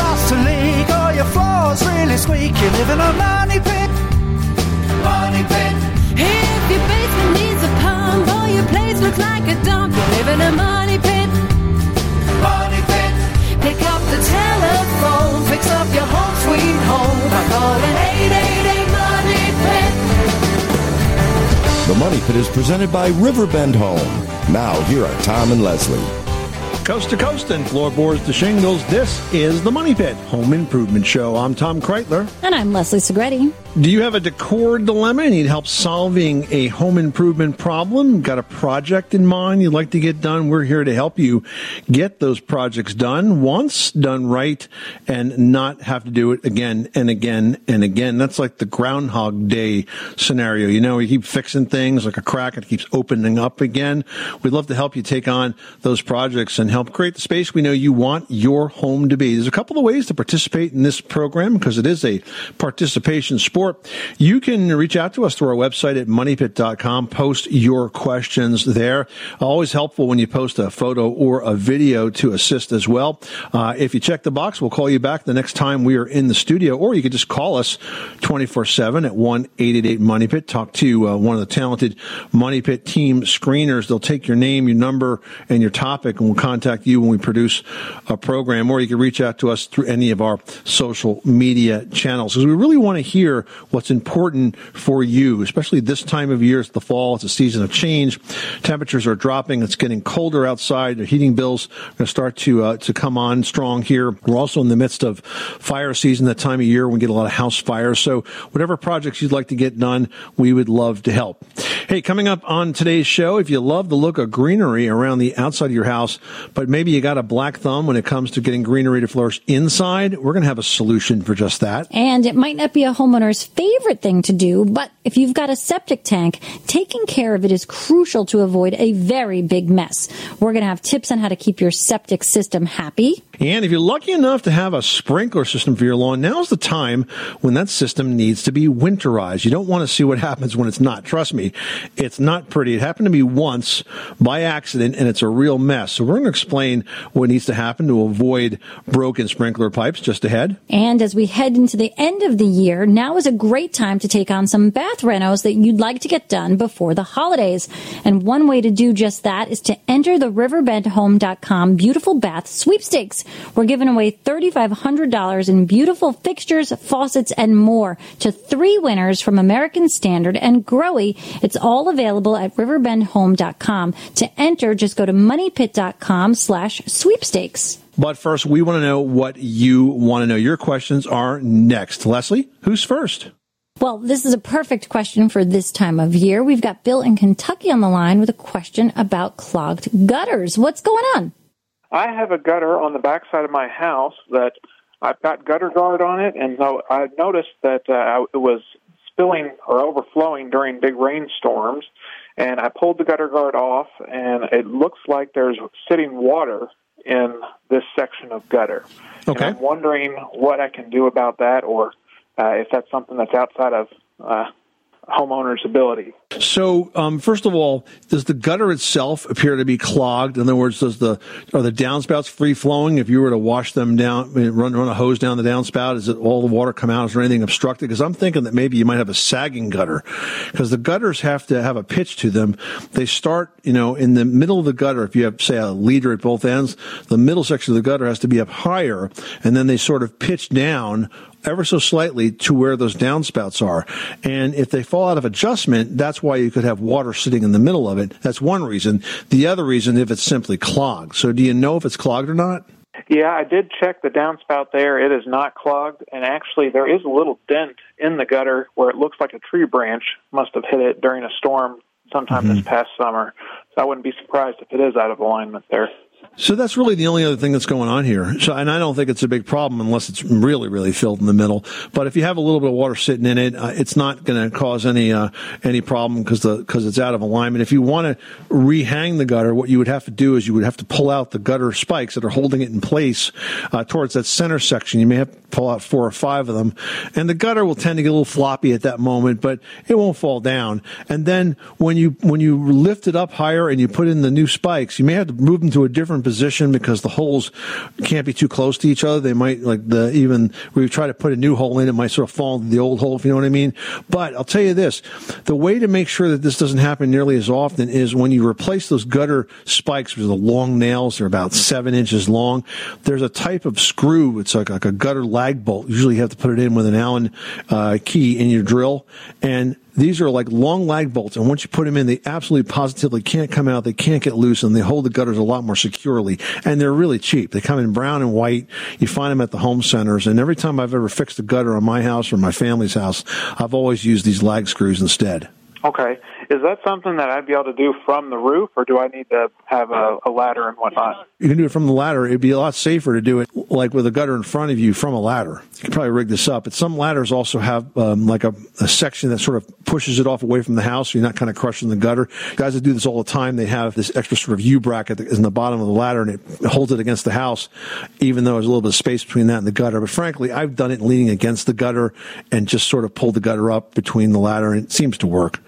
Starts to leak or your floor's really squeaky, you live in a money pit. Money pit. If your basement needs a pump or your place looks like a dump, you live in a money pit. Money pit. Pick up the telephone, fix up your home sweet home by calling 888 Money Pit. The Money Pit is presented by Riverbend Home. Now, here are Tom and Leslie. Coast to coast and floorboards to shingles, this is the Money Pit Home Improvement Show. I'm Tom Kraeutler. And I'm Leslie Segrete. Do you have a decor dilemma? Need help solving a home improvement problem? Got a project in mind you'd like to get done? We're here to help you get those projects done once, done right, and not have to do it again and again and again. That's like the Groundhog Day scenario. You know, you keep fixing things like a crack, it keeps opening up again. We'd love to help you take on those projects and help create the space we know you want your home to be. There's a couple of ways to participate in this program because it is a participation sport. You can reach out to us through our website at moneypit.com. Post your questions there. Always helpful when you post a photo or a video to assist as well. Uh, if you check the box, we'll call you back the next time we are in the studio, or you could just call us 24 7 at 1 888 Money Pit. Talk to uh, one of the talented Money Pit team screeners. They'll take your name, your number, and your topic, and we'll contact you when we produce a program, or you can reach out to us through any of our social media channels because we really want to hear what's important for you, especially this time of year. It's the fall. It's a season of change. Temperatures are dropping. It's getting colder outside. The heating bills are going to start to uh, to come on strong here. We're also in the midst of fire season, that time of year when we get a lot of house fires. So whatever projects you'd like to get done, we would love to help. Hey, coming up on today's show, if you love the look of greenery around the outside of your house, but maybe you got a black thumb when it comes to getting greenery to flourish inside, we're going to have a solution for just that. And it might not be a homeowner's favorite thing to do, but if you've got a septic tank, taking care of it is crucial to avoid a very big mess. We're going to have tips on how to keep your septic system happy. And if you're lucky enough to have a sprinkler system for your lawn, now's the time when that system needs to be winterized. You don't want to see what happens when it's not. Trust me, it's not pretty. It happened to me once by accident and it's a real mess. So we're going to explain what needs to happen to avoid broken sprinkler pipes just ahead. And as we head into the end of the year, now is a great time to take on some bath renos that you'd like to get done before the holidays. And one way to do just that is to enter the riverbendhome.com beautiful bath sweepstakes. We're giving away $3,500 in beautiful fixtures, faucets, and more to three winners from American Standard and Grohe. It's all available at riverbendhome.com. To enter, just go to moneypit.com slash sweepstakes. But first, we want to know what you want to know. Your questions are next. Leslie, who's first? Well, this is a perfect question for this time of year. We've got Bill in Kentucky on the line with a question about clogged gutters. What's going on? I have a gutter on the backside of my house that I've got gutter guard on it, and so I noticed that uh, it was spilling or overflowing during big rainstorms. And I pulled the gutter guard off, and it looks like there's sitting water in this section of gutter. Okay. And I'm wondering what I can do about that, or uh, if that's something that's outside of uh, homeowner's ability. So, um, first of all, does the gutter itself appear to be clogged? In other words, does the are the downspouts free flowing? If you were to wash them down, run run a hose down the downspout, is it all the water come out? Is there anything obstructed? Because I'm thinking that maybe you might have a sagging gutter, because the gutters have to have a pitch to them. They start, you know, in the middle of the gutter. If you have, say, a leader at both ends, the middle section of the gutter has to be up higher, and then they sort of pitch down ever so slightly to where those downspouts are. And if they fall out of adjustment, that's why you could have water sitting in the middle of it. That's one reason. The other reason, if it's simply clogged. So do you know if it's clogged or not? Yeah, I did check the downspout there. It is not clogged, and actually, there is a little dent in the gutter where it looks like a tree branch must have hit it during a storm sometime Mm-hmm. this past summer. So I wouldn't be surprised if it is out of alignment there. So that's really the only other thing that's going on here. So, and I don't think it's a big problem unless it's really, really filled in the middle. But if you have a little bit of water sitting in it, uh, it's not going to cause any uh, any problem because the because it's out of alignment. If you want to rehang the gutter, what you would have to do is you would have to pull out the gutter spikes that are holding it in place uh, towards that center section. You may have to pull out four or five of them, and the gutter will tend to get a little floppy at that moment, but it won't fall down. And then when you when you lift it up higher and you put in the new spikes, you may have to move them to a different position because the holes can't be too close to each other. They might like the even we try to put a new hole in, it might sort of fall into the old hole, if you know what I mean. But I'll tell you this: the way to make sure that this doesn't happen nearly as often is when you replace those gutter spikes with the long nails. They're about seven inches long. There's a type of screw. It's like, like a gutter lag bolt. Usually, you have to put it in with an Allen uh, key in your drill, and these are like long lag bolts, and once you put them in, they absolutely positively can't come out. They can't get loose, and they hold the gutters a lot more securely. And they're really cheap. They come in brown and white. You find them at the home centers. And every time I've ever fixed a gutter on my house or my family's house, I've always used these lag screws instead. Okay. Is that something that I'd be able to do from the roof, or do I need to have a, a ladder and whatnot? You can do it from the ladder. It'd be a lot safer to do it like with a gutter in front of you from a ladder. You can probably rig this up. But some ladders also have um, like a, a section that sort of pushes it off away from the house, so you're not kind of crushing the gutter. Guys that do this all the time, they have this extra sort of U bracket that is in the bottom of the ladder, and it holds it against the house, even though there's a little bit of space between that and the gutter. But frankly, I've done it leaning against the gutter and just sort of pulled the gutter up between the ladder, and it seems to work.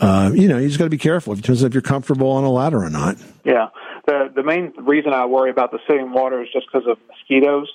Uh, you know, you just got to be careful. It depends if you're comfortable on a ladder or not. Yeah. The the main reason I worry about the sitting water is just because of mosquitoes,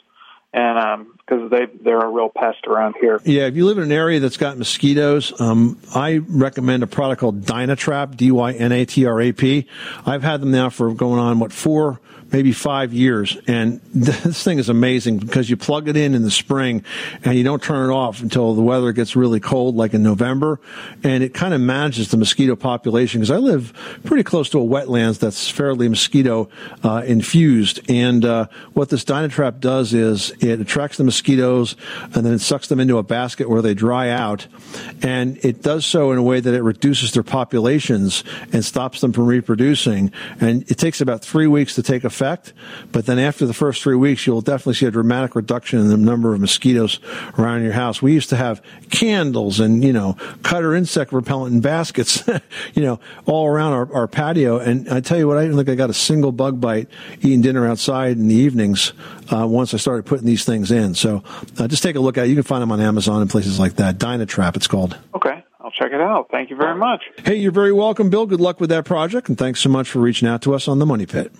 and um, because they they're a real pest around here. Yeah, if you live in an area that's got mosquitoes, um, I recommend a product called Dynatrap, D Y N A T R A P. I've had them now for going on what four maybe five years. And this thing is amazing because you plug it in in the spring and you don't turn it off until the weather gets really cold, like in November. And it kind of manages the mosquito population because I live pretty close to a wetlands that's fairly mosquito uh, infused. And uh, what this Dynatrap does is it attracts the mosquitoes and then it sucks them into a basket where they dry out. And it does so in a way that it reduces their populations and stops them from reproducing. And it takes about three weeks to take effect effect. But then after the first three weeks, you'll definitely see a dramatic reduction in the number of mosquitoes around your house. We used to have candles and, you know, cutter insect repellent in baskets, you know, all around our, our patio. And I tell you what, I didn't think I got a single bug bite eating dinner outside in the evenings uh, once I started putting these things in. So uh, just take a look at it. You can find them on Amazon and places like that. Dynatrap, it's called. Okay. I'll check it out. Thank you very much. Hey, you're very welcome, Bill. Good luck with that project, and thanks so much for reaching out to us on the Money Pit.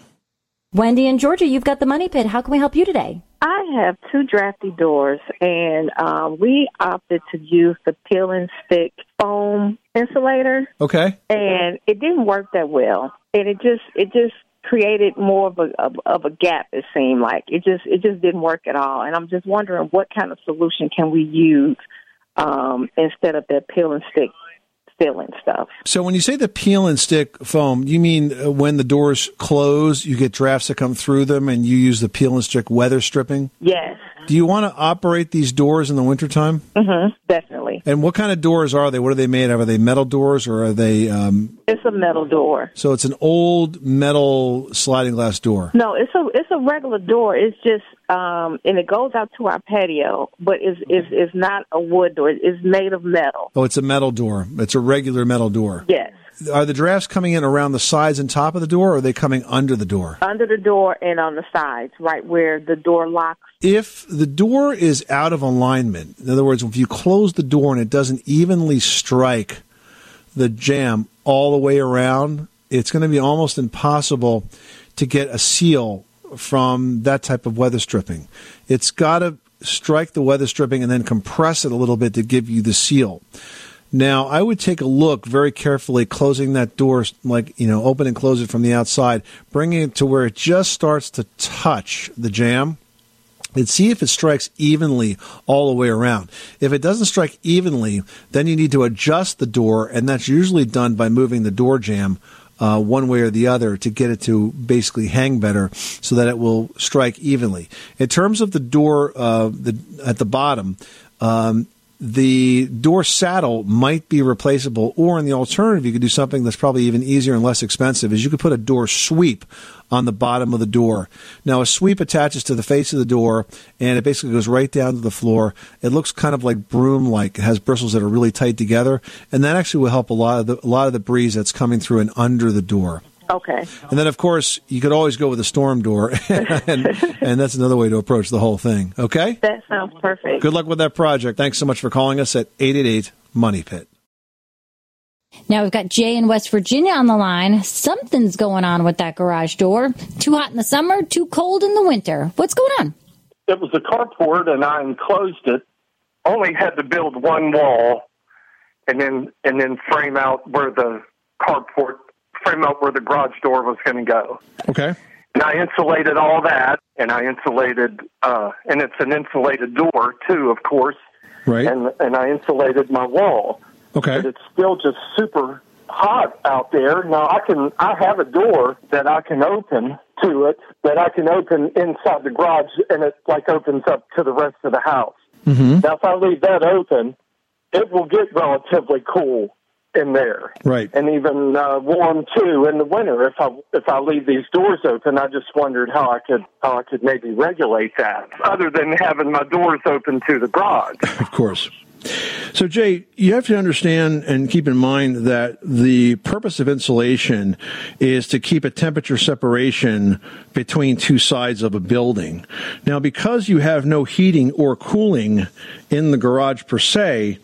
Wendy and Georgia, you've got the money pit. How can we help you today? I have two drafty doors, and um, we opted to use the peel and stick foam insulator. Okay. And it didn't work that well, and it just it just created more of a of, a gap. It seemed like it just it just didn't work at all. And I'm just wondering what kind of solution can we use um, instead of that peel and stick filling stuff. So when you say the peel and stick foam, you mean uh, when the doors close, you get drafts that come through them and you use the peel and stick weather stripping? Yes. Do you want to operate these doors in the wintertime? Mm-hmm, definitely. And what kind of doors are they? What are they made of? Are they metal doors or are they? Um, it's a metal door. So it's an old metal sliding glass door. No, it's a it's a regular door. It's just um, and it goes out to our patio, but it's it's, it's not a wood door. It's made of metal. Oh, it's a metal door. It's a regular metal door. Yes. Are the drafts coming in around the sides and top of the door, or are they coming under the door? Under the door and on the sides, right where the door locks. If the door is out of alignment, in other words, if you close the door and it doesn't evenly strike the jamb all the way around, it's going to be almost impossible to get a seal from that type of weather stripping. It's got to strike the weather stripping and then compress it a little bit to give you the seal. Now, I would take a look very carefully, closing that door, like, you know, open and close it from the outside, bringing it to where it just starts to touch the jamb and see if it strikes evenly all the way around. If it doesn't strike evenly, then you need to adjust the door, and that's usually done by moving the door jamb uh, one way or the other to get it to basically hang better so that it will strike evenly. In terms of the door uh, the, at the bottom, um, the door saddle might be replaceable, or in the alternative, you could do something that's probably even easier and less expensive. Is you could put a door sweep on the bottom of the door. Now, a sweep attaches to the face of the door, and it basically goes right down to the floor. It looks kind of like broom-like. It has bristles that are really tight together, and that actually will help a lot of the a lot of the breeze that's coming through and under the door. Okay. And then, of course, you could always go with a storm door, and, and that's another way to approach the whole thing. Okay. That sounds perfect. Good luck with that project. Thanks so much for calling us at 888 Money Pit. Now we've got Jay in West Virginia on the line. Something's going on with that garage door. Too hot in the summer, too cold in the winter. What's going on? It was a carport, and I enclosed it. Only had to build one wall, and then and then frame out where the carport frame out where the garage door was going to go. Okay. And I insulated all that, and I insulated, uh, and it's an insulated door too, of course. Right. And and I insulated my wall. Okay. But it's still just super hot out there. Now I can I have a door that I can open to it that I can open inside the garage, and it like opens up to the rest of the house. Mm-hmm. Now if I leave that open, it will get relatively cool in there Right. and even uh, warm too in the winter. If I if I leave these doors open, I just wondered how I could how I could maybe regulate that, other than having my doors open to the garage. Of course. So, Jay, you have to understand and keep in mind that the purpose of insulation is to keep a temperature separation between two sides of a building. Now, because you have no heating or cooling in the garage per se,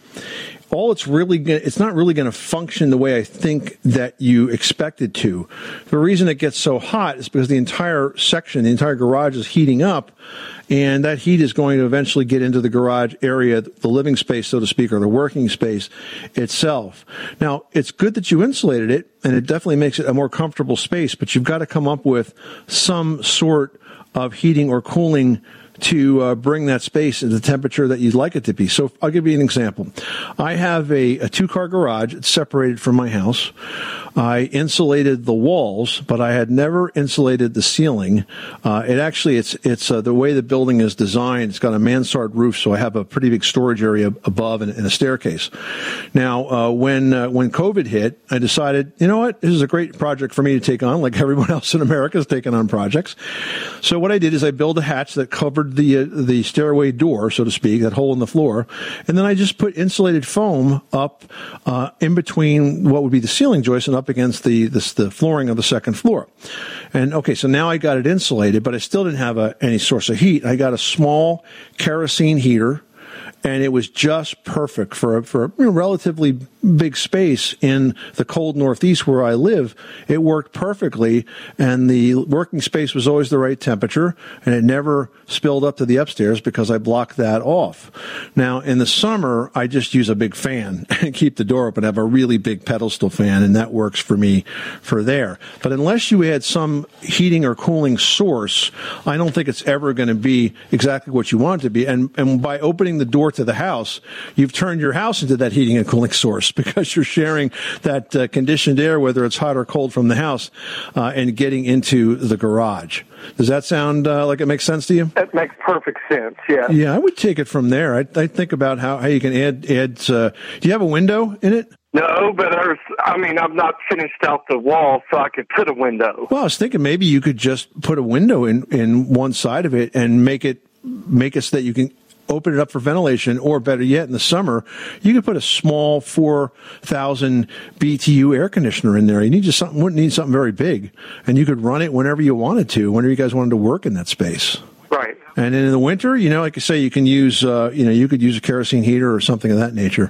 all it's really gonna, it's not really going to function the way I think that you expect it to. The reason it gets so hot is because the entire section, the entire garage is heating up and that heat is going to eventually get into the garage area, the living space, so to speak, or the working space itself. Now, it's good that you insulated it and it definitely makes it a more comfortable space, but you've got to come up with some sort of heating or cooling to uh, bring that space to the temperature that you'd like it to be. So I'll give you an example. I have a, a two car garage. It's separated from my house. I insulated the walls, but I had never insulated the ceiling. Uh, it actually, it's, it's, uh, the way the building is designed. It's got a mansard roof, so I have a pretty big storage area above and, and a staircase. Now, uh, when, uh, when COVID hit, I decided, you know what? This is a great project for me to take on, like everyone else in America is taking on projects. So what I did is I built a hatch that covered the, uh, the stairway door, so to speak, that hole in the floor. And then I just put insulated foam up, uh, in between what would be the ceiling joist and up against the, the, the flooring of the second floor. And okay, so now I got it insulated, but I still didn't have a, any source of heat. I got a small kerosene heater and it was just perfect for a, for a relatively big space in the cold Northeast where I live. It worked perfectly, and the working space was always the right temperature, and it never spilled up to the upstairs because I blocked that off. Now, in the summer, I just use a big fan and keep the door open. I have a really big pedestal fan, and that works for me for there. But unless you had some heating or cooling source, I don't think it's ever going to be exactly what you want it to be. And and by opening the door to the house, you've turned your house into that heating and cooling source because you're sharing that uh, conditioned air, whether it's hot or cold from the house, uh, and getting into the garage. Does that sound uh, like it makes sense to you? That makes perfect sense. Yeah. Yeah, I would take it from there. I, I think about how, how you can add add. Uh, do you have a window in it? No, but there's. I mean, I've not finished out the wall, so I could put a window. Well, I was thinking maybe you could just put a window in in one side of it and make it make it so that you can open it up for ventilation, or better yet, in the summer, you could put a small 4,000 BTU air conditioner in there. You need just something, wouldn't need something very big. And you could run it whenever you wanted to, whenever you guys wanted to work in that space. Right. And then in the winter, you know, like I say, you can use, uh, you know, you could use a kerosene heater or something of that nature.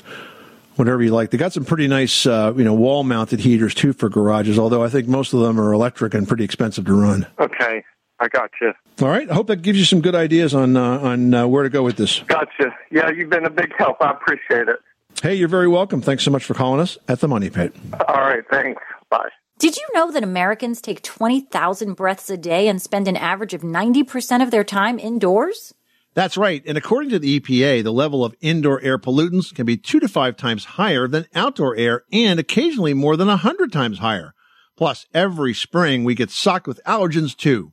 Whatever you like. They got some pretty nice, uh, you know, wall mounted heaters too for garages, although I think most of them are electric and pretty expensive to run. Okay. I got you. All right. I hope that gives you some good ideas on, uh, on uh, where to go with this. Gotcha. Yeah, you've been a big help. I appreciate it. Hey, you're very welcome. Thanks so much for calling us at the Money Pit. All right. Thanks. Bye. Did you know that Americans take 20,000 breaths a day and spend an average of 90% of their time indoors? That's right. And according to the EPA, the level of indoor air pollutants can be two to five times higher than outdoor air and occasionally more than a hundred times higher. Plus, every spring we get socked with allergens too.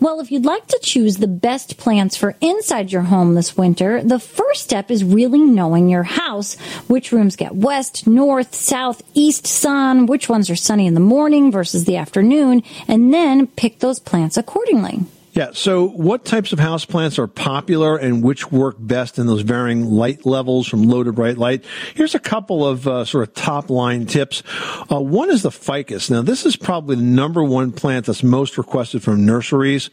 Well, if you'd like to choose the best plants for inside your home this winter, the first step is really knowing your house. Which rooms get west, north, south, east sun, which ones are sunny in the morning versus the afternoon, and then pick those plants accordingly. Yeah. So, what types of house plants are popular and which work best in those varying light levels from low to bright light? Here's a couple of uh, sort of top line tips. Uh, one is the ficus. Now, this is probably the number one plant that's most requested from nurseries,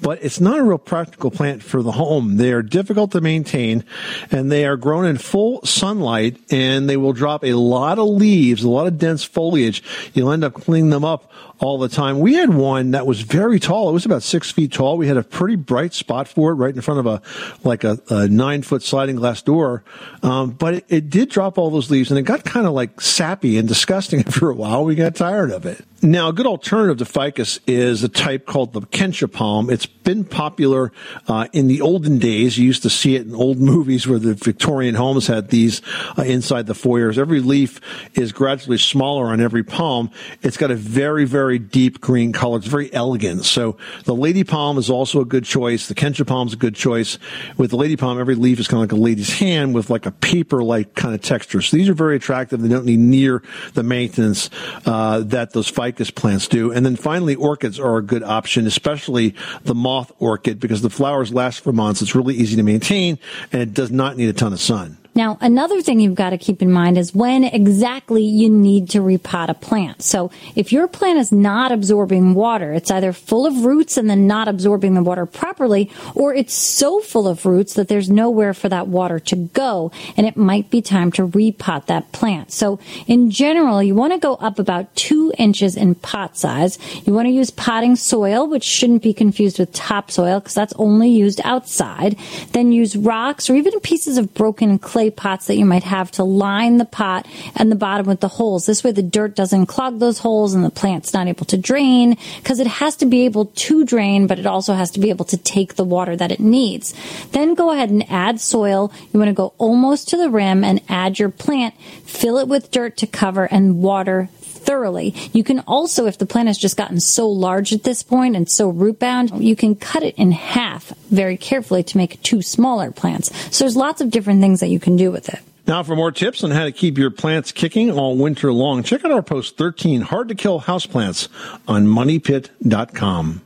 but it's not a real practical plant for the home. They are difficult to maintain and they are grown in full sunlight and they will drop a lot of leaves, a lot of dense foliage. You'll end up cleaning them up all the time. We had one that was very tall. It was about six feet tall. We had a pretty bright spot for it right in front of a like a, a nine foot sliding glass door. Um, but it, it, did drop all those leaves and it got kind of like sappy and disgusting after a while. We got tired of it. Now, a good alternative to ficus is a type called the Kentia palm. It's been popular uh, in the olden days. You used to see it in old movies where the Victorian homes had these uh, inside the foyers. Every leaf is gradually smaller on every palm. It's got a very, very deep green color. It's very elegant. So the lady palm is also a good choice. The Kentia palm is a good choice. With the lady palm, every leaf is kind of like a lady's hand with like a paper-like kind of texture. So these are very attractive. They don't need near the maintenance uh, that those ficus plants do. And then finally, orchids are a good option, especially the moth orchid, because the flowers last for months. It's really easy to maintain and it does not need a ton of sun. Now, another thing you've got to keep in mind is when exactly you need to repot a plant. So if your plant is not absorbing water, it's either full of roots and then not absorbing the water properly, or it's so full of roots that there's nowhere for that water to go, and it might be time to repot that plant. So in general, you want to go up about two inches in pot size. You want to use potting soil, which shouldn't be confused with topsoil because that's only used outside. Then use rocks or even pieces of broken clay clay pots that you might have to line the pot and the bottom with the holes. This way the dirt doesn't clog those holes and the plant's not able to drain because it has to be able to drain, but it also has to be able to take the water that it needs. Then go ahead and add soil. You want to go almost to the rim and add your plant, fill it with dirt to cover and water thoroughly. You can also, if the plant has just gotten so large at this point and so root bound, you can cut it in half very carefully to make two smaller plants. So there's lots of different things that you can do with it. Now, for more tips on how to keep your plants kicking all winter long, check out our post 13 Hard to Kill Houseplants on moneypit.com.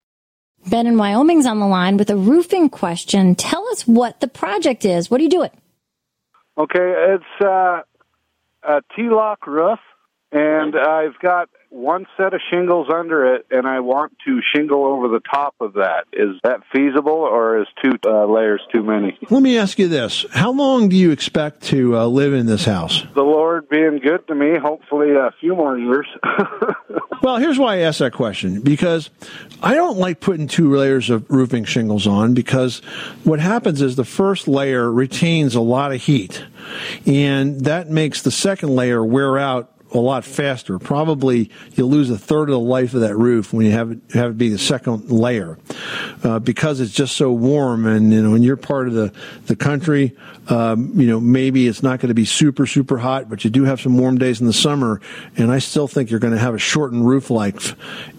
Ben in Wyoming's on the line with a roofing question. Tell us what the project is. What are you doing? Okay, it's uh, a T-lock roof, and I've got one set of shingles under it, and I want to shingle over the top of that. Is that feasible, or is two uh, layers too many? Let me ask you this. How long do you expect to uh, live in this house? The Lord being good to me, hopefully a few more years. Well, here's why I asked that question because I don't like putting two layers of roofing shingles on because what happens is the first layer retains a lot of heat and that makes the second layer wear out a lot faster. Probably you'll lose a third of the life of that roof when you have it have it be the second layer, uh, because it's just so warm. And you know, in you're part of the the country, um, you know, maybe it's not going to be super super hot, but you do have some warm days in the summer. And I still think you're going to have a shortened roof life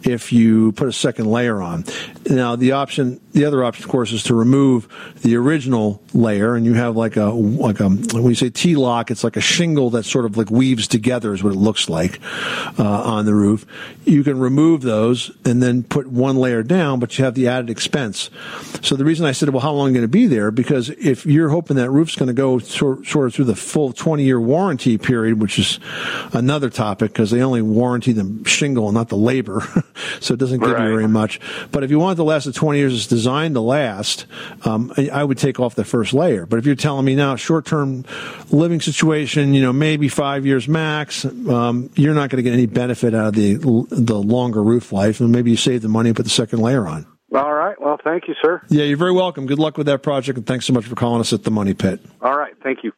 if you put a second layer on. Now, the option, the other option, of course, is to remove the original layer, and you have like a like a when you say T lock, it's like a shingle that sort of like weaves together is what it looks like uh, on the roof. You can remove those and then put one layer down, but you have the added expense. So the reason I said, well, how long are you going to be there? Because if you're hoping that roof's going to go sort, sort of through the full 20 year warranty period, which is another topic because they only warranty the shingle and not the labor, so it doesn't give you very much. But if you want it to last the 20 years it's designed to last, um, I I would take off the first layer. But if you're telling me now short term living situation, you know, maybe five years max, um, you're not going to get any benefit out of the the longer roof life, and maybe you save the money and put the second layer on. All right. Well, thank you, sir. Yeah, you're very welcome. Good luck with that project, and thanks so much for calling us at the Money Pit. All right. Thank you.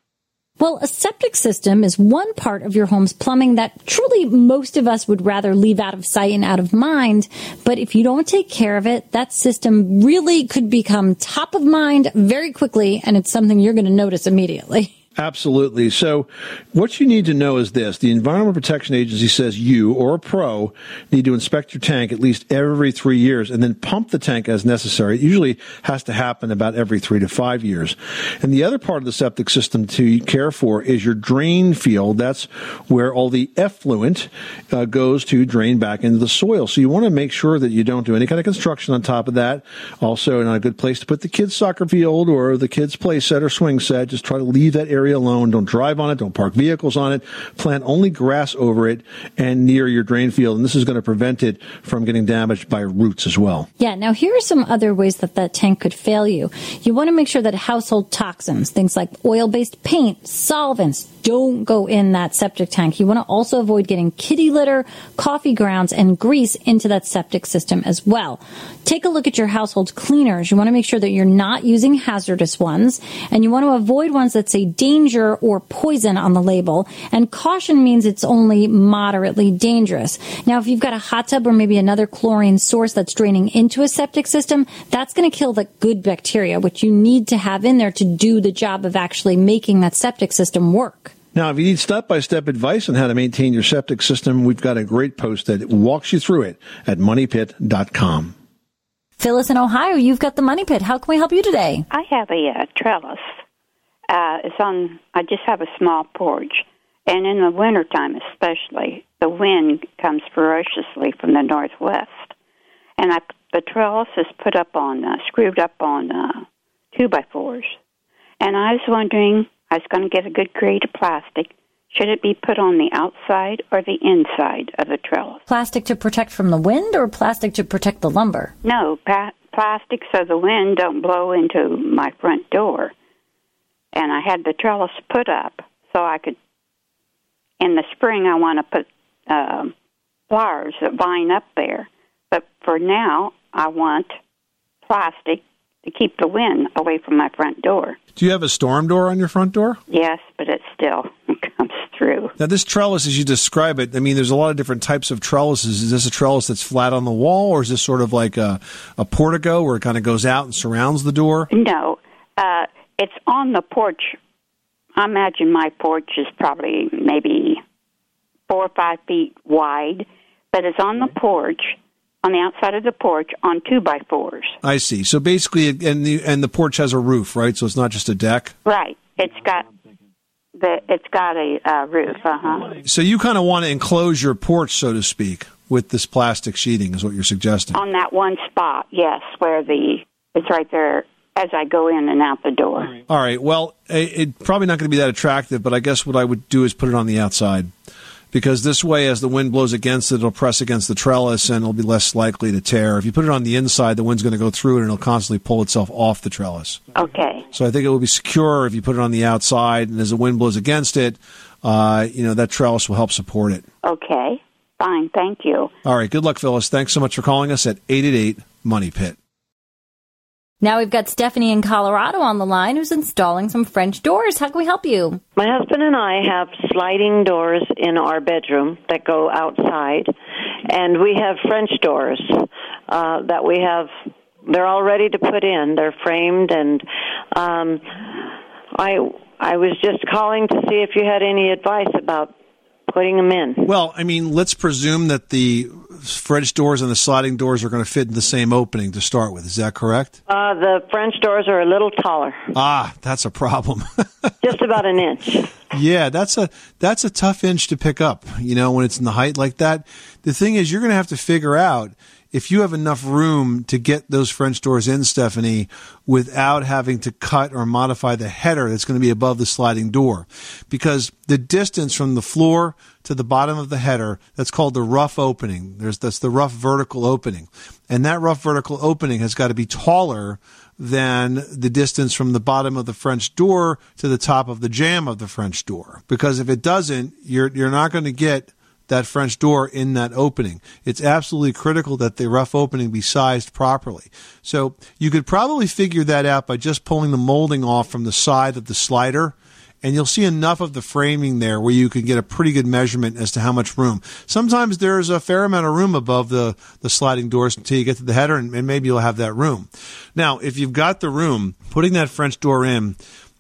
Well, a septic system is one part of your home's plumbing that truly most of us would rather leave out of sight and out of mind. But if you don't take care of it, that system really could become top of mind very quickly, and it's something you're going to notice immediately. Absolutely. So, what you need to know is this the Environmental Protection Agency says you or a pro need to inspect your tank at least every three years and then pump the tank as necessary. It usually has to happen about every three to five years. And the other part of the septic system to care for is your drain field. That's where all the effluent uh, goes to drain back into the soil. So, you want to make sure that you don't do any kind of construction on top of that. Also, not a good place to put the kids' soccer field or the kids' play set or swing set. Just try to leave that area alone. Don't drive on it. Don't park vehicles on it. Plant only grass over it and near your drain field. And this is going to prevent it from getting damaged by roots as well. Yeah, now here are some other ways that that tank could fail you. You want to make sure that household toxins, things like oil based paint, solvents, don't go in that septic tank. You want to also avoid getting kitty litter, coffee grounds, and grease into that septic system as well. Take a look at your household cleaners. You want to make sure that you're not using hazardous ones, and you want to avoid ones that say danger or poison on the label. And caution means it's only moderately dangerous. Now, if you've got a hot tub or maybe another chlorine source that's draining into a septic system, that's going to kill the good bacteria, which you need to have in there to do the job of actually making that septic system work. Now, if you need step by step advice on how to maintain your septic system, we've got a great post that walks you through it at moneypit.com. Phyllis in Ohio, you've got the money pit. How can we help you today? I have a uh, trellis. Uh, it's on. I just have a small porch, and in the wintertime, especially, the wind comes ferociously from the northwest, and I, the trellis is put up on, uh, screwed up on uh, two by fours, And I was wondering, I was going to get a good grade of plastic. Should it be put on the outside or the inside of the trellis? Plastic to protect from the wind or plastic to protect the lumber? No, pa- plastic so the wind don't blow into my front door. And I had the trellis put up so I could. In the spring, I want to put uh, flowers that vine up there, but for now, I want plastic to keep the wind away from my front door. Do you have a storm door on your front door? Yes, but it still comes through. Now, this trellis, as you describe it, I mean, there's a lot of different types of trellises. Is this a trellis that's flat on the wall, or is this sort of like a, a portico where it kind of goes out and surrounds the door? No, uh, it's on the porch. I imagine my porch is probably maybe four or five feet wide, but it's on the porch, on the outside of the porch, on two by fours. I see. So basically, and the and the porch has a roof, right? So it's not just a deck. Right. It's got the. It's got a uh, roof. Uh huh. So you kind of want to enclose your porch, so to speak, with this plastic sheeting, is what you're suggesting. On that one spot, yes, where the it's right there as I go in and out the door. All right. Well, it, it probably not going to be that attractive, but I guess what I would do is put it on the outside. Because this way, as the wind blows against it, it'll press against the trellis and it'll be less likely to tear. If you put it on the inside, the wind's going to go through it and it'll constantly pull itself off the trellis. Okay. So I think it will be secure if you put it on the outside, and as the wind blows against it, uh, you know that trellis will help support it. Okay. Fine. Thank you. All right. Good luck, Phyllis. Thanks so much for calling us at eight eight eight Money Pit. Now we've got Stephanie in Colorado on the line who's installing some French doors. How can we help you? My husband and I have sliding doors in our bedroom that go outside, and we have French doors uh, that we have. They're all ready to put in. They're framed, and um, I I was just calling to see if you had any advice about putting them in. Well, I mean, let's presume that the French doors and the sliding doors are going to fit in the same opening to start with. Is that correct? Uh, the French doors are a little taller, Ah, that's a problem. just about an inch. yeah, that's a that's a tough inch to pick up. You know, when it's in the height like that. The thing is, you're going to have to figure out if you have enough room to get those French doors in, Stephanie, without having to cut or modify the header that's going to be above the sliding door. Because the distance from the floor to the bottom of the header, that's called the rough opening. There's, that's the rough vertical opening. And that rough vertical opening has got to be taller than the distance from the bottom of the French door to the top of the jamb of the French door. Because if it doesn't, you're, you're not going to get that French door in that opening. It's absolutely critical that the rough opening be sized properly. So you could probably figure that out by just pulling the molding off from the side of the slider. And you'll see enough of the framing there where you can get a pretty good measurement as to how much room. Sometimes there's a fair amount of room above the, the sliding doors until you get to the header, and, and maybe you'll have that room. Now, if you've got the room, putting that French door in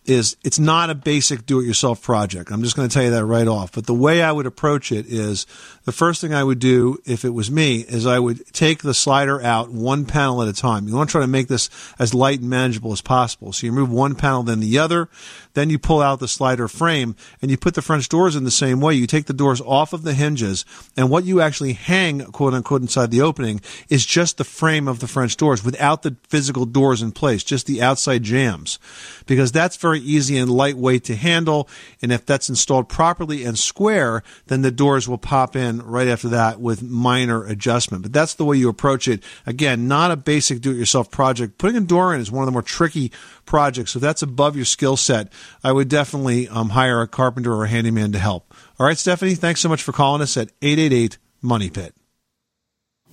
is it's not a basic do-it-yourself project. I'm just going to tell you that right off. But the way I would approach it is the first thing I would do if it was me is I would take the slider out one panel at a time. You want to try to make this as light and manageable as possible. So you remove one panel, then the other, then you pull out the slider frame and you put the French doors in the same way. You take the doors off of the hinges and what you actually hang, quote unquote, inside the opening is just the frame of the French doors without the physical doors in place, just the outside jams. Because that's very easy and lightweight to handle. And if that's installed properly and square, then the doors will pop in right after that with minor adjustment. But that's the way you approach it. Again, not a basic do-it-yourself project. Putting a door in is one of the more tricky projects. So if that's above your skill set, I would definitely um, hire a carpenter or a handyman to help. All right, Stephanie, thanks so much for calling us at 888 Money Pit.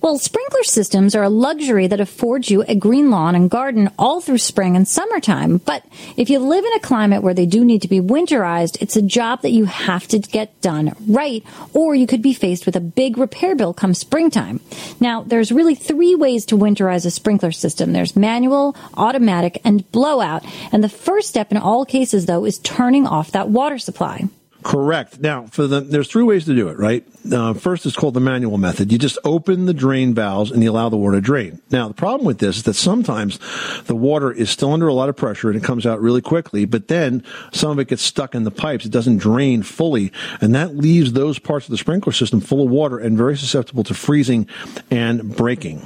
Well, sprinkler systems are a luxury that affords you a green lawn and garden all through spring and summertime. But if you live in a climate where they do need to be winterized, it's a job that you have to get done right, or you could be faced with a big repair bill come springtime. Now, there's really three ways to winterize a sprinkler system. There's manual, automatic, and blowout. And the first step in all cases, though, is turning off that water supply. Correct. Now, for the there's three ways to do it. Right. Uh, first, it's called the manual method. You just open the drain valves and you allow the water to drain. Now, the problem with this is that sometimes the water is still under a lot of pressure and it comes out really quickly, but then some of it gets stuck in the pipes. It doesn't drain fully, and that leaves those parts of the sprinkler system full of water and very susceptible to freezing and breaking.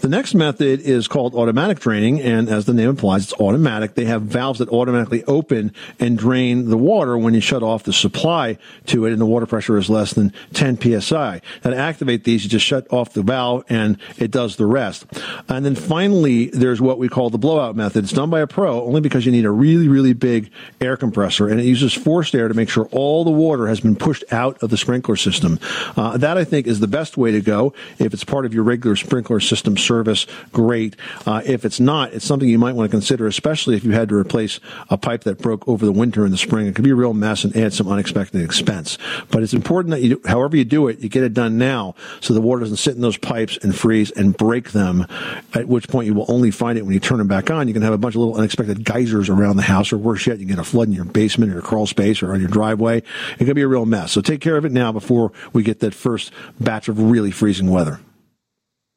The next method is called automatic draining, and as the name implies, it's automatic. They have valves that automatically open and drain the water when you shut off the supply to it and the water pressure is less than 10 psi. Now to activate these, you just shut off the valve and it does the rest. And then finally, there's what we call the blowout method. It's done by a pro only because you need a really, really big air compressor and it uses forced air to make sure all the water has been pushed out of the sprinkler system. Uh, that I think is the best way to go. If it's part of your regular sprinkler system service, great. Uh, if it's not, it's something you might want to consider, especially if you had to replace a pipe that broke over the winter in the spring. It could be a real mess and add some unexpected expense. But it's important that you, however you do it, you get it done now so the water doesn't sit in those pipes and freeze and break them, at which point you will only find it when you turn them back on. You can have a bunch of little unexpected geysers around the house, or worse yet, you get a flood in your basement or your crawl space or on your driveway. It could be a real mess. So take care of it now before we get that first batch of really freezing weather.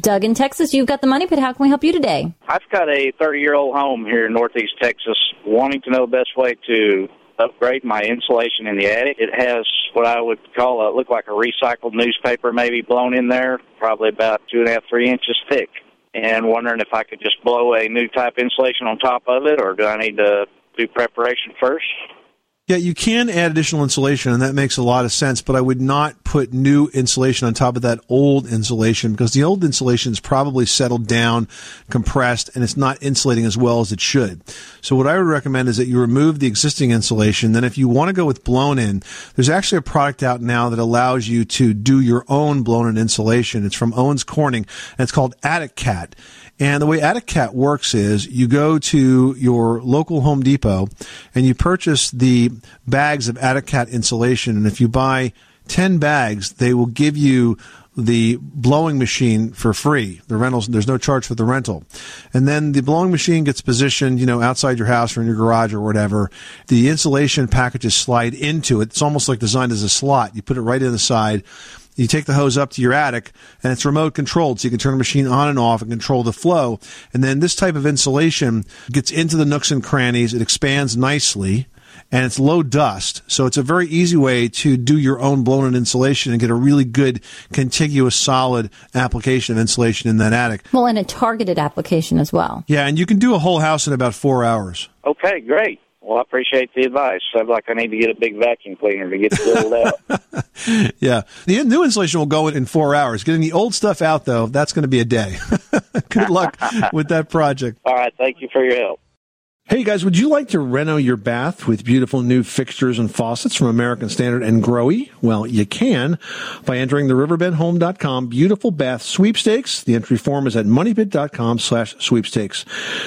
Doug in Texas, you've got the money pit. How can we help you today? I've got a 30 year old home here in Northeast Texas, wanting to know the best way to upgrade my insulation in the attic. It has what I would call a look like a recycled newspaper, maybe blown in there, probably about two and a half, three inches thick. And wondering if I could just blow a new type insulation on top of it, or do I need to do preparation first? Yeah, you can add additional insulation, and that makes a lot of sense. But I would not put new insulation on top of that old insulation because the old insulation is probably settled down, compressed, and it's not insulating as well as it should. So what I would recommend is that you remove the existing insulation. Then, if you want to go with blown in, there's actually a product out now that allows you to do your own blown in insulation. It's from Owens Corning, and it's called AtticCat. And the way AtticCat works is you go to your local Home Depot and you purchase the bags of AtticCat insulation. And if you buy 10 bags, they will give you the blowing machine for free. The rentals, there's no charge for the rental. And then the blowing machine gets positioned, you know, outside your house or in your garage or whatever. The insulation packages slide into it. It's almost like designed as a slot. You put it right in the side you take the hose up to your attic and it's remote controlled so you can turn the machine on and off and control the flow. And then this type of insulation gets into the nooks and crannies. It expands nicely and it's low dust. So it's a very easy way to do your own blown in insulation and get a really good contiguous solid application of insulation in that attic. Well, and a targeted application as well. Yeah, and you can do a whole house in about four hours. Okay, great. Well, I appreciate the advice. Sounds like I need to get a big vacuum cleaner to get it filled out. yeah. The new insulation will go in in four hours. Getting the old stuff out, though, that's going to be a day. Good luck with that project. All right. Thank you for your help. Hey guys, would you like to reno your bath with beautiful new fixtures and faucets from American Standard and Grohe? Well, you can by entering the riverbendhome.com beautiful bath sweepstakes. The entry form is at moneypit.com slash sweepstakes.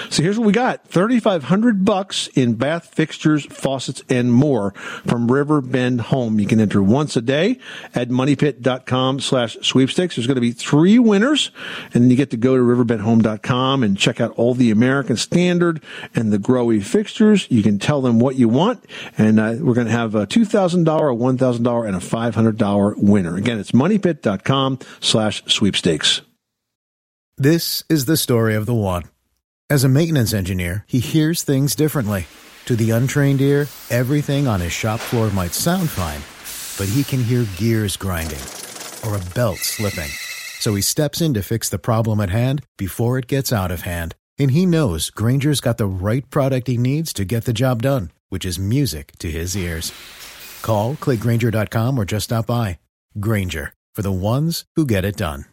So here's what we got. 3500 bucks in bath fixtures, faucets, and more from Riverbend Home. You can enter once a day at moneypit.com slash sweepstakes. There's going to be three winners and you get to go to riverbendhome.com and check out all the American Standard and the Grohe fixtures. You can tell them what you want, and uh, we're going to have a $2,000, a $1,000, and a $500 winner. Again, it's moneypit.com slash sweepstakes. This is the story of the one. As a maintenance engineer, he hears things differently. To the untrained ear, everything on his shop floor might sound fine, but he can hear gears grinding or a belt slipping. So he steps in to fix the problem at hand before it gets out of hand and he knows Grainger's got the right product he needs to get the job done, which is music to his ears. Call, click grainger.com, or just stop by. Granger, for the ones who get it done.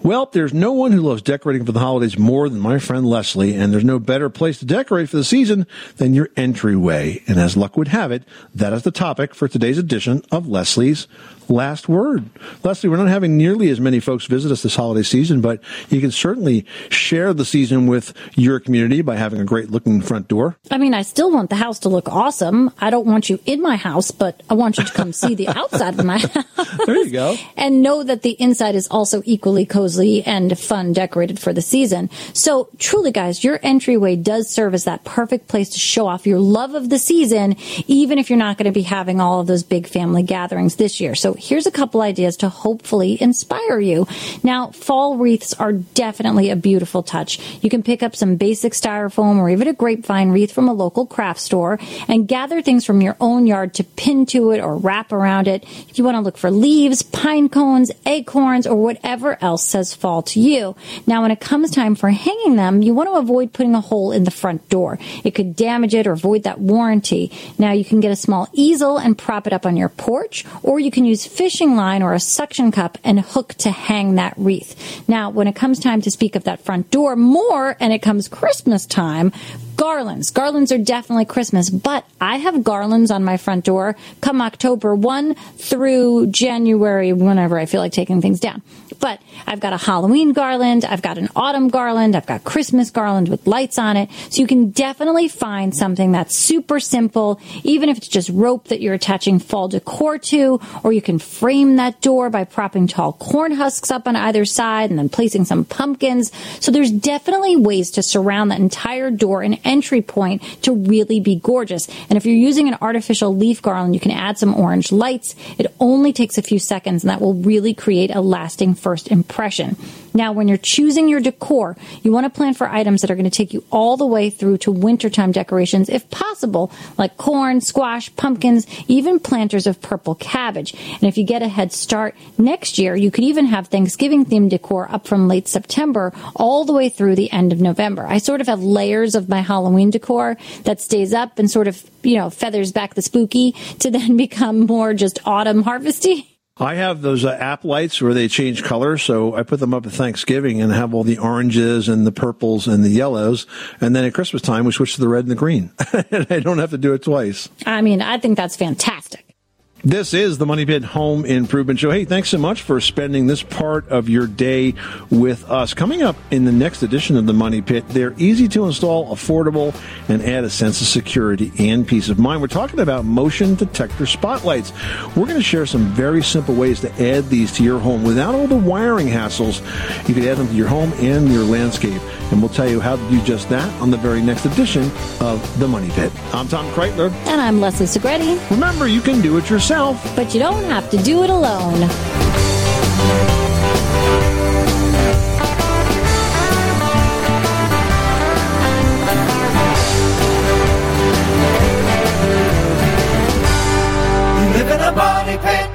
Well, there's no one who loves decorating for the holidays more than my friend Leslie, and there's no better place to decorate for the season than your entryway. And as luck would have it, that is the topic for today's edition of Leslie's last word. Leslie, we're not having nearly as many folks visit us this holiday season, but you can certainly share the season with your community by having a great looking front door. I mean, I still want the house to look awesome. I don't want you in my house, but I want you to come see the outside of my house. There you go. And know that the inside is also equally cozy cozy and fun decorated for the season. So truly, guys, your entryway does serve as that perfect place to show off your love of the season, even if you're not going to be having all of those big family gatherings this year. So here's a couple ideas to hopefully inspire you. Now, fall wreaths are definitely a beautiful touch. You can pick up some basic styrofoam or even a grapevine wreath from a local craft store and gather things from your own yard to pin to it or wrap around it. If you want to look for leaves, pine cones, acorns, or whatever else says fall to you. Now, when it comes time for hanging them, you want to avoid putting a hole in the front door. It could damage it or void that warranty. Now, you can get a small easel and prop it up on your porch, or you can use fishing line or a suction cup and hook to hang that wreath. Now, when it comes time to speak of that front door more and it comes Christmas time, garlands. Garlands are definitely Christmas, but I have garlands on my front door come October 1 through January, whenever I feel like taking things down. But I've got a Halloween garland, I've got an autumn garland, I've got Christmas garland with lights on it. So you can definitely find something that's super simple, even if it's just rope that you're attaching fall decor to, or you can frame that door by propping tall corn husks up on either side and then placing some pumpkins. So there's definitely ways to surround that entire door and entry point to really be gorgeous. And if you're using an artificial leaf garland, you can add some orange lights. It only takes a few seconds and that will really create a lasting first impression. Now, when you're choosing your decor, you want to plan for items that are going to take you all the way through to wintertime decorations, if possible, like corn, squash, pumpkins, even planters of purple cabbage. And if you get a head start next year, you could even have Thanksgiving themed decor up from late September all the way through the end of November. I sort of have layers of my Halloween decor that stays up and sort of, you know, feathers back the spooky to then become more just autumn harvesty. I have those uh, app lights where they change color, so I put them up at Thanksgiving and have all the oranges and the purples and the yellows, and then at Christmas time we switch to the red and the green, and I don't have to do it twice. I mean, I think that's fantastic. This is the Money Pit Home Improvement Show. Hey, thanks so much for spending this part of your day with us. Coming up in the next edition of the Money Pit, they're easy to install, affordable, and add a sense of security and peace of mind. We're talking about motion detector spotlights. We're going to share some very simple ways to add these to your home without all the wiring hassles. You can add them to your home and your landscape. And we'll tell you how to do just that on the very next edition of the Money Pit. I'm Tom Kraeutler. And I'm Leslie Segrete. Remember, you can do it yourself, yourself, but you don't have to do it alone. You live in a body pen.